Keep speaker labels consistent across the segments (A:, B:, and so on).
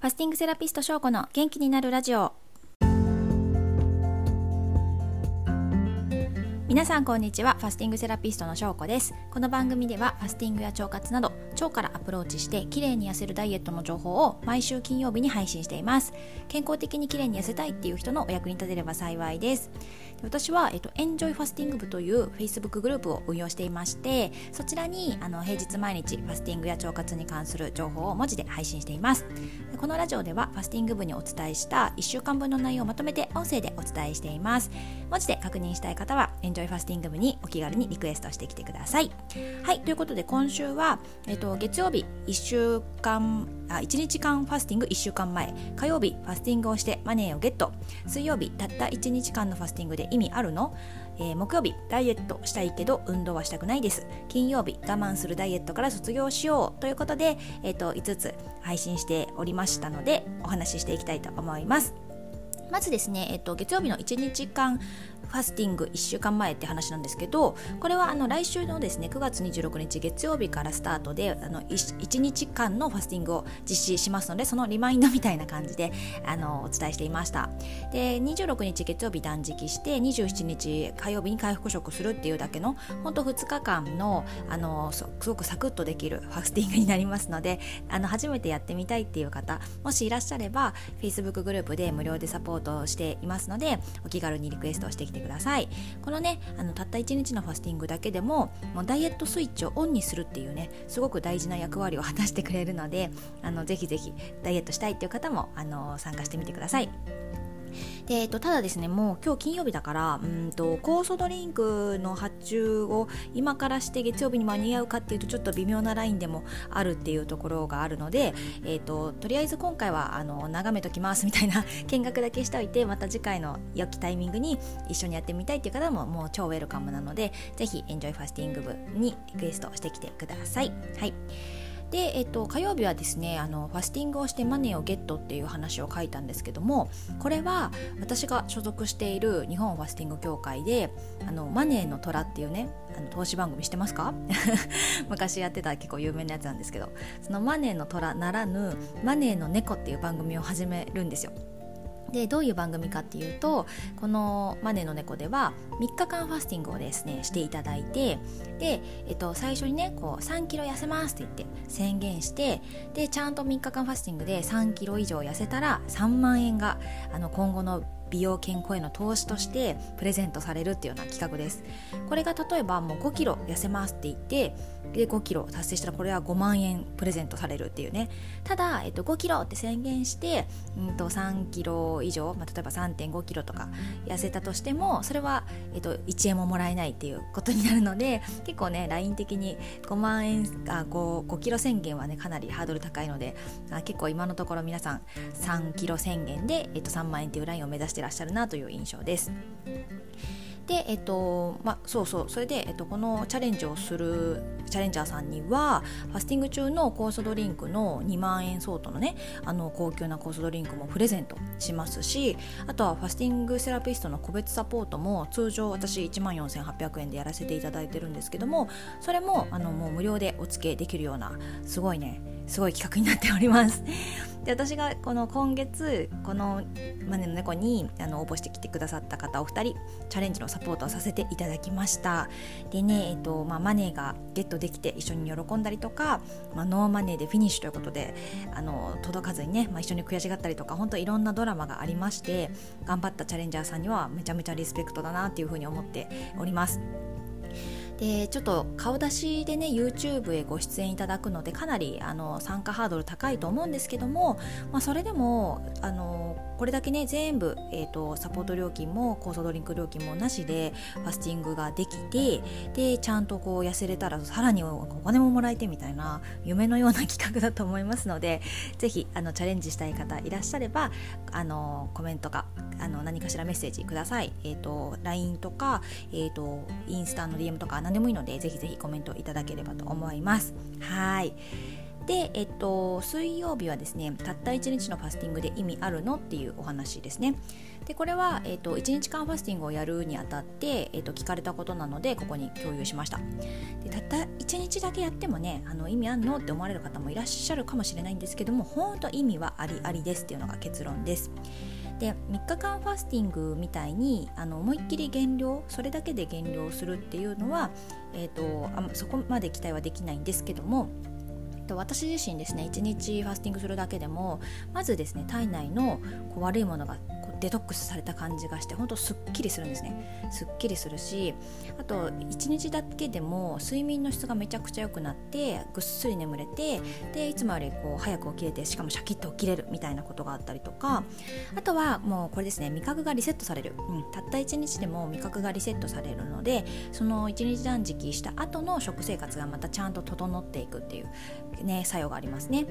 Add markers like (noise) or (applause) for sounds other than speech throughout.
A: ファスティングセラピスト翔子の元気になるラジオ。皆さんこんにちは。ファスティングセラピストの翔子です。この番組ではファスティングや腸活など腸からアプローチして綺麗に痩せるダイエットの情報を毎週金曜日に配信しています。健康的に綺麗に痩せたいっていう人のお役に立てれば幸いです。私は、えっと、エンジョイファスティング部という Facebook グループを運用していましてそちらにあの平日毎日ファスティングや腸活に関する情報を文字で配信しています。このラジオではファスティング部にお伝えした1週間分の内容をまとめて音声でお伝えしています。文字で確認したい方はエンジョイファスティング部にお気軽にリクエストしてきてください。はいということで今週は、えっと、月曜日1週間あ1日間ファスティング1週間前。火曜日ファスティングをしてマネーをゲット。水曜日たった1日間のファスティングで意味あるの、えー、木曜日ダイエットしたいけど運動はしたくないです。金曜日我慢するダイエットから卒業しよう。ということで、えーと、5つ配信しておりましたのでお話ししていきたいと思います。まずですね、えっと、月曜日の1日間ファスティング1週間前って話なんですけどこれはあの来週のですね9月26日月曜日からスタートであの 1, 1日間のファスティングを実施しますのでそのリマインドみたいな感じであのお伝えしていました。で26日月曜日断食して27日火曜日に回復食するっていうだけの本当2日間のあのすごくサクッとできるファスティングになりますのであの初めてやってみたいっていう方もしいらっしゃれば Facebook グループで無料でサポートしていますのでお気軽にリクエストしてきててくださいこのねあのたった1日のファスティングだけでももうダイエットスイッチをオンにするっていうねすごく大事な役割を果たしてくれるのであのぜひぜひダイエットしたいっていう方もあの参加してみてください。で、えっと、ただですねもう今日金曜日だからうんと酵素ドリンクの発注を今からして月曜日に間に合うかっていうとちょっと微妙なラインでもあるっていうところがあるので、えっと、とりあえず今回はあの眺めときますみたいな (laughs) 見学だけしておいてまた次回の良きタイミングに一緒にやってみたいっていう方ももう超ウェルカムなのでぜひエンジョイファスティング部にリクエストしてきてください。はいで、えっと、火曜日はですねあのファスティングをしてマネーをゲットっていう話を書いたんですけどもこれは私が所属している日本ファスティング協会であのマネーの虎っていうねあの投資番組してますか？(laughs) 昔やってた結構有名なやつなんですけどそのマネーの虎ならぬマネーの猫っていう番組を始めるんですよ。でどういう番組かっていうとこの「マネの猫」では3日間ファスティングをですねしていただいてで、えっと、最初にねこう3キロ痩せますって言って宣言してでちゃんと3日間ファスティングで3キロ以上痩せたら3万円があの今後の美容健康への投資としてプレゼントされるっていうような企画です。これが例えばもう5キロ痩せますって言ってで5キロ達成したらこれは5万円プレゼントされるっていうね。ただ、えっと、5キロって宣言して、うんと、3キロ以上、まあ、例えば3.5キロとか痩せたとしてもそれは、えっと、1円ももらえないっていうことになるので結構ね LINE 的に5万円あ 5, 5キロ宣言はねかなりハードル高いのであ結構今のところ皆さん3キロ宣言で、えっと、3万円っていうラインを目指してらっしゃるなという印象です。で、えっとまあそうそうそれで、えっと、このチャレンジをするチャレンジャーさんにはファスティング中の酵素ドリンクの2万円相当のねあの高級な酵素ドリンクもプレゼントしますしあとはファスティングセラピストの個別サポートも通常私1万4800円でやらせていただいてるんですけどもそれもあのもう無料でお付けできるようなすごいねすごい企画になっております。(laughs) で私がこの今月このマネの猫にあの応募してきてくださった方お二人チャレンジのサポートをさせていただきました。でね、えっとまあ、マネーがゲットできて一緒に喜んだりとか、まあ、ノーマネーでフィニッシュということであの届かずにね、まあ、一緒に悔しがったりとか本当いろんなドラマがありまして頑張ったチャレンジャーさんにはめちゃめちゃリスペクトだなっていうふうに思っております。でちょっと顔出しでね YouTube へご出演いただくのでかなりあの参加ハードル高いと思うんですけども、まあ、それでもあのこれだけね全部、えーと、サポート料金も酵素ドリンク料金もなしでファスティングができてでちゃんとこう痩せれたらさらにお金ももらえてみたいな夢のような企画だと思いますのでぜひあのチャレンジしたい方いらっしゃればあのコメントかあの何かしらメッセージください、えーと、LINE とか、えーと、インスタの DM とか何でもいいのでぜひぜひコメントいただければと思います。はい。で、えっと、水曜日はですねたった1日のファスティングで意味あるのっていうお話ですね。でこれは、えっと、1日間ファスティングをやるにあたって、えっと、聞かれたことなのでここに共有しました。でたった1日だけやってもねあの意味あんのって思われる方もいらっしゃるかもしれないんですけども本当意味はありありですっていうのが結論です。で3日間ファスティングみたいにあの思いっきり減量それだけで減量するっていうのは、えーと、あそこまで期待はできないんですけども私自身ですね1日ファスティングするだけでもまずですね体内のこう悪いものがデトックスされた感じがして本当すっきりするんですね。すっきりするしあと1日だけでも睡眠の質がめちゃくちゃ良くなってぐっすり眠れてでいつもよりこう早く起きれてしかもシャキッと起きれるみたいなことがあったりとかあとはもうこれですね味覚がリセットされる、うん、たった1日でも味覚がリセットされるのでその1日断食した後の食生活がまたちゃんと整っていくっていう、ね、作用がありますね。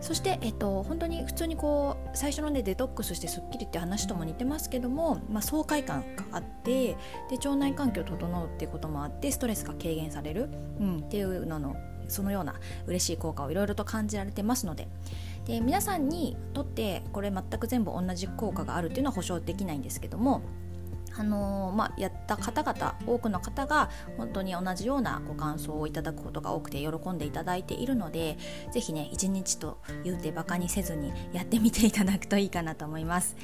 A: そして、えっと、本当に普通にこう最初のねデトックスしてすっきりって話とも似てますけども、まあ、爽快感があってで腸内環境整うっていうこともあってストレスが軽減される、うん、っていうののそのような嬉しい効果をいろいろと感じられてますので。で皆さんにとってこれ全く全部同じ効果があるっていうのは保証できないんですけどもあのー、まあ、やった方々多くの方が本当に同じようなご感想をいただくことが多くて喜んでいただいているのでぜひね一日と言うてバカにせずにやってみていただくといいかなと思います。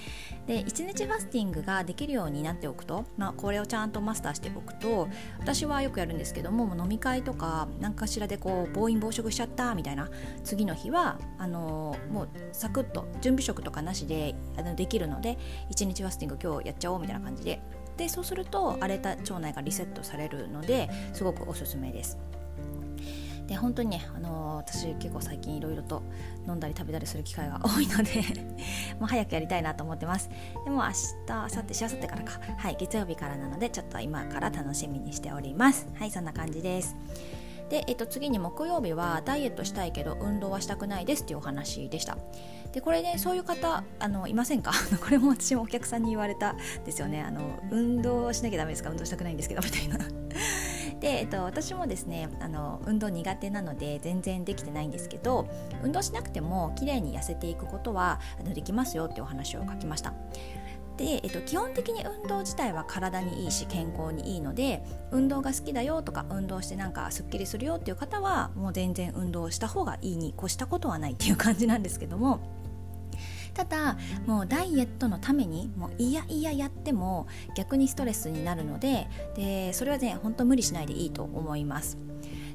A: で1日ファスティングができるようになっておくと、まあ、これをちゃんとマスターしておくと私はよくやるんですけども飲み会とか何かしらでこう暴飲暴食しちゃったみたいな次の日はあのー、もうサクッと準備食とかなしであのできるので1日ファスティング今日やっちゃおうみたいな感じででそうすると荒れた腸内がリセットされるのですごくおすすめです。で本当にね、あのー、私結構最近いろいろと飲んだり食べたりする機会が多いので (laughs) もう早くやりたいなと思ってます。でも明日明後日しあさってからか。はい月曜日からなのでちょっと今から楽しみにしております。はいそんな感じです。で、えっと、次に木曜日はダイエットしたいけど運動はしたくないですっていうお話でした。でこれねそういう方あのいませんか？(laughs) これも私もお客さんに言われたですよね。あの運動しなきゃダメですか？運動したくないんですけどみたいな。(laughs) で、えっと、私もですねあの運動苦手なので全然できてないんですけど運動しなくても綺麗に痩せていくことはあのできますよってお話を書きました。で、えっと、基本的に運動自体は体にいいし健康にいいので運動が好きだよとか運動してなんかすっきりするよっていう方はもう全然運動した方がいいに越したことはないっていう感じなんですけども。ただもうダイエットのためにもういやいややっても逆にストレスになるのででそれはね本当無理しないでいいと思います。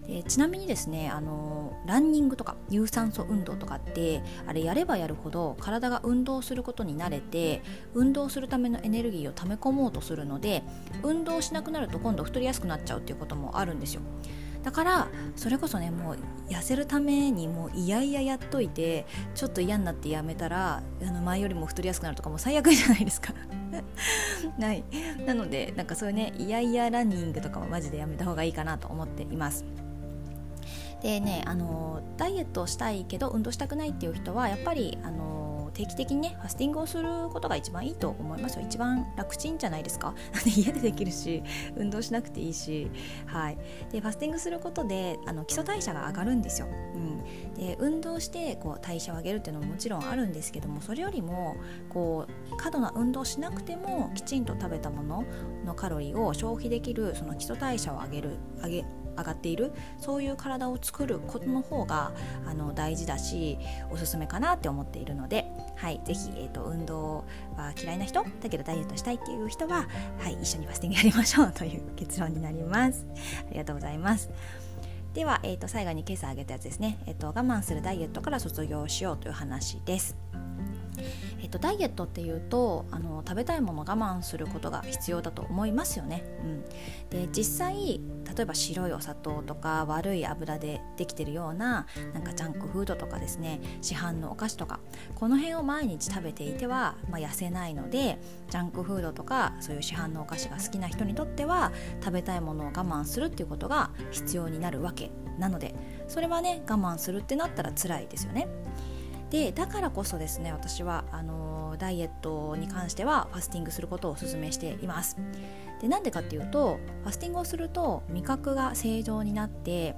A: でちなみにですねあのランニングとか有酸素運動とかってあれやればやるほど体が運動することに慣れて運動するためのエネルギーを溜め込もうとするので運動しなくなると今度太りやすくなっちゃうっていうこともあるんですよ。だからそれこそねもう痩せるためにもういやいややっといてちょっと嫌になってやめたらあの前よりも太りやすくなるとかも最悪じゃないですか。(laughs) ない。なのでなんかそういうねいやいやランニングとかもマジでやめた方がいいかなと思っています。でねあのダイエットしたいけど運動したくないっていう人はやっぱりあの定期的にねファスティングをすることが一番いいと思いますよ。一番楽ちんじゃないですか？(laughs) 家でできるし運動しなくていいし。はい。でファスティングすることであの基礎代謝が上がるんですよ、うん、で運動してこう代謝を上げるっていうのももちろんあるんですけどもそれよりもこう過度な運動しなくてもきちんと食べたもののカロリーを消費できるその基礎代謝を上げる上げ上がっているそういう体を作ることの方があの大事だしおすすめかなって思っているので、はい、ぜひ、えーと、運動は嫌いな人だけどダイエットしたいっていう人は、はい、一緒にファスティングやりましょうという結論になります。ありがとうございます。では、えーと、最後に今朝挙げたやつですね、えーと我慢するダイエットから卒業しようという話です。えっと、ダイエットっていうとあの食べたいものを我慢することが必要だと思いますよね。うん、で実際例えば白いお砂糖とか悪い油でできてるようななんかジャンクフードとかですね市販のお菓子とかこの辺を毎日食べていては、まあ、痩せないのでジャンクフードとかそういう市販のお菓子が好きな人にとっては食べたいものを我慢するっていうことが必要になるわけなのでそれはね我慢するってなったら辛いですよね。でだからこそですね私はあのダイエットに関してはファスティングすることをお勧めしています。でなんでかっていうとファスティングをすると味覚が正常になって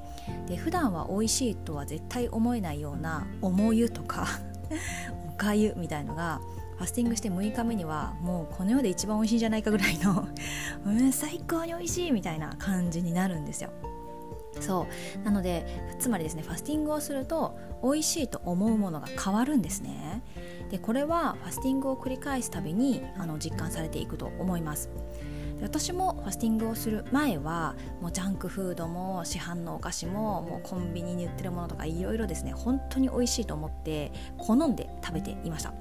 A: で普段は美味しいとは絶対思えないような重湯とか (laughs) おかゆみたいのがファスティングして6日目にはもうこの世で一番美味しいんじゃないかぐらいの (laughs) うん最高に美味しいみたいな感じになるんですよ。そう。なのでつまりですねファスティングをすると美味しいと思うものが変わるんですね。でこれはファスティングを繰り返すたびにあの実感されていくと思います。私もファスティングをする前はもうジャンクフードも市販のお菓子ももうコンビニに売ってるものとかいろいろですね本当に美味しいと思って好んで食べていました。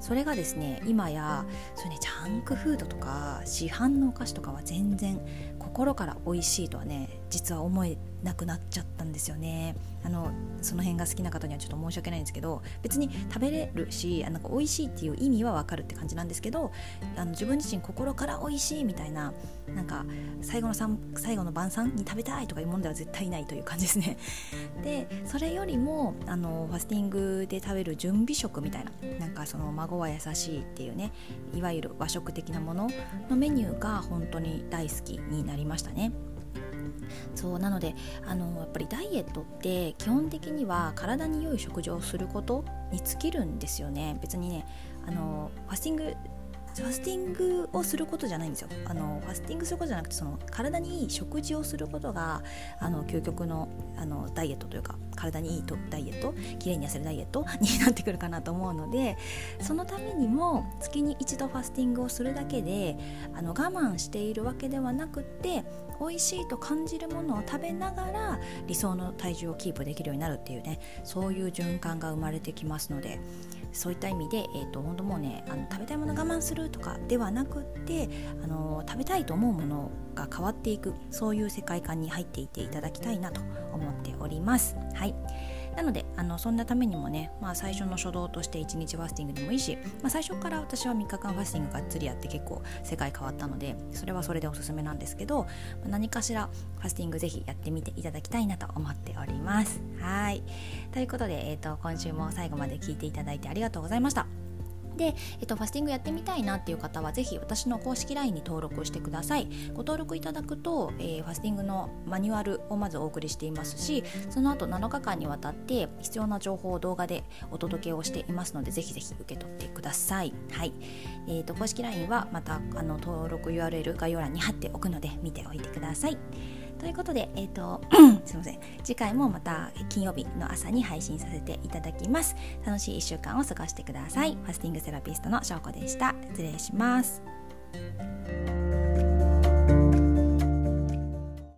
A: それがですね今やそれねジャンクフードとか市販のお菓子とかは全然心から美味しいとはね実は思えなくなっちゃったんですよね。あのその辺が好きな方にはちょっと申し訳ないんですけど別に食べれるしなんか美味しいっていう意味はわかるって感じなんですけどあの自分自身心から美味しいみたいななんか最後の最後の晩餐に食べたいとかいうものでは絶対ないという感じですね。(laughs) でそれよりもあのファスティングで食べる準備食みたいななんかその孫は優しいっていうねいわゆる和食的なもののメニューが本当に大好きになりましたね。そうなのであのやっぱりダイエットって基本的には体に良い食事をすることに尽きるんですよね。別にねあのファスティングファスティングをすることじゃないんですよ。あのファスティングすることじゃなくてその体にいい食事をすることがあの究極のあのダイエットというか体にいいとダイエット綺麗に痩せるダイエット (laughs) になってくるかなと思うのでそのためにも月に一度ファスティングをするだけであの我慢しているわけではなくって美味しいと感じるものを食べながら理想の体重をキープできるようになるっていうねそういう循環が生まれてきますのでそういった意味で、えーと、本当もうねあの食べたいもの我慢するとかではなくってあの食べたいと思うものが変わっていくそういう世界観に入っていていただきたいなと思っております。はいなのであのそんなためにもね、まあ、最初の初動として1日ファスティングでもいいし、まあ、最初から私は3日間ファスティングがっつりやって結構世界変わったのでそれはそれでおすすめなんですけど、まあ、何かしらファスティングぜひやってみていただきたいなと思っております。はいということで、えーと今週も最後まで聞いていただいてありがとうございました。で、えっと、ファスティングやってみたいなっていう方はぜひ私の公式 LINE に登録してください。ご登録いただくと、えー、ファスティングのマニュアルをまずお送りしていますしその後7日間にわたって必要な情報を動画でお届けをしていますのでぜひぜひ受け取ってください。はい、えーと、公式 LINE はまたあの登録 URL 概要欄に貼っておくので見ておいてください。ということで、えっ、ー、と、(clears throat) すいません。次回もまた金曜日の朝に配信させていただきます。楽しい1週間を過ごしてください。ファスティングセラピストのしょうこでした。失礼します。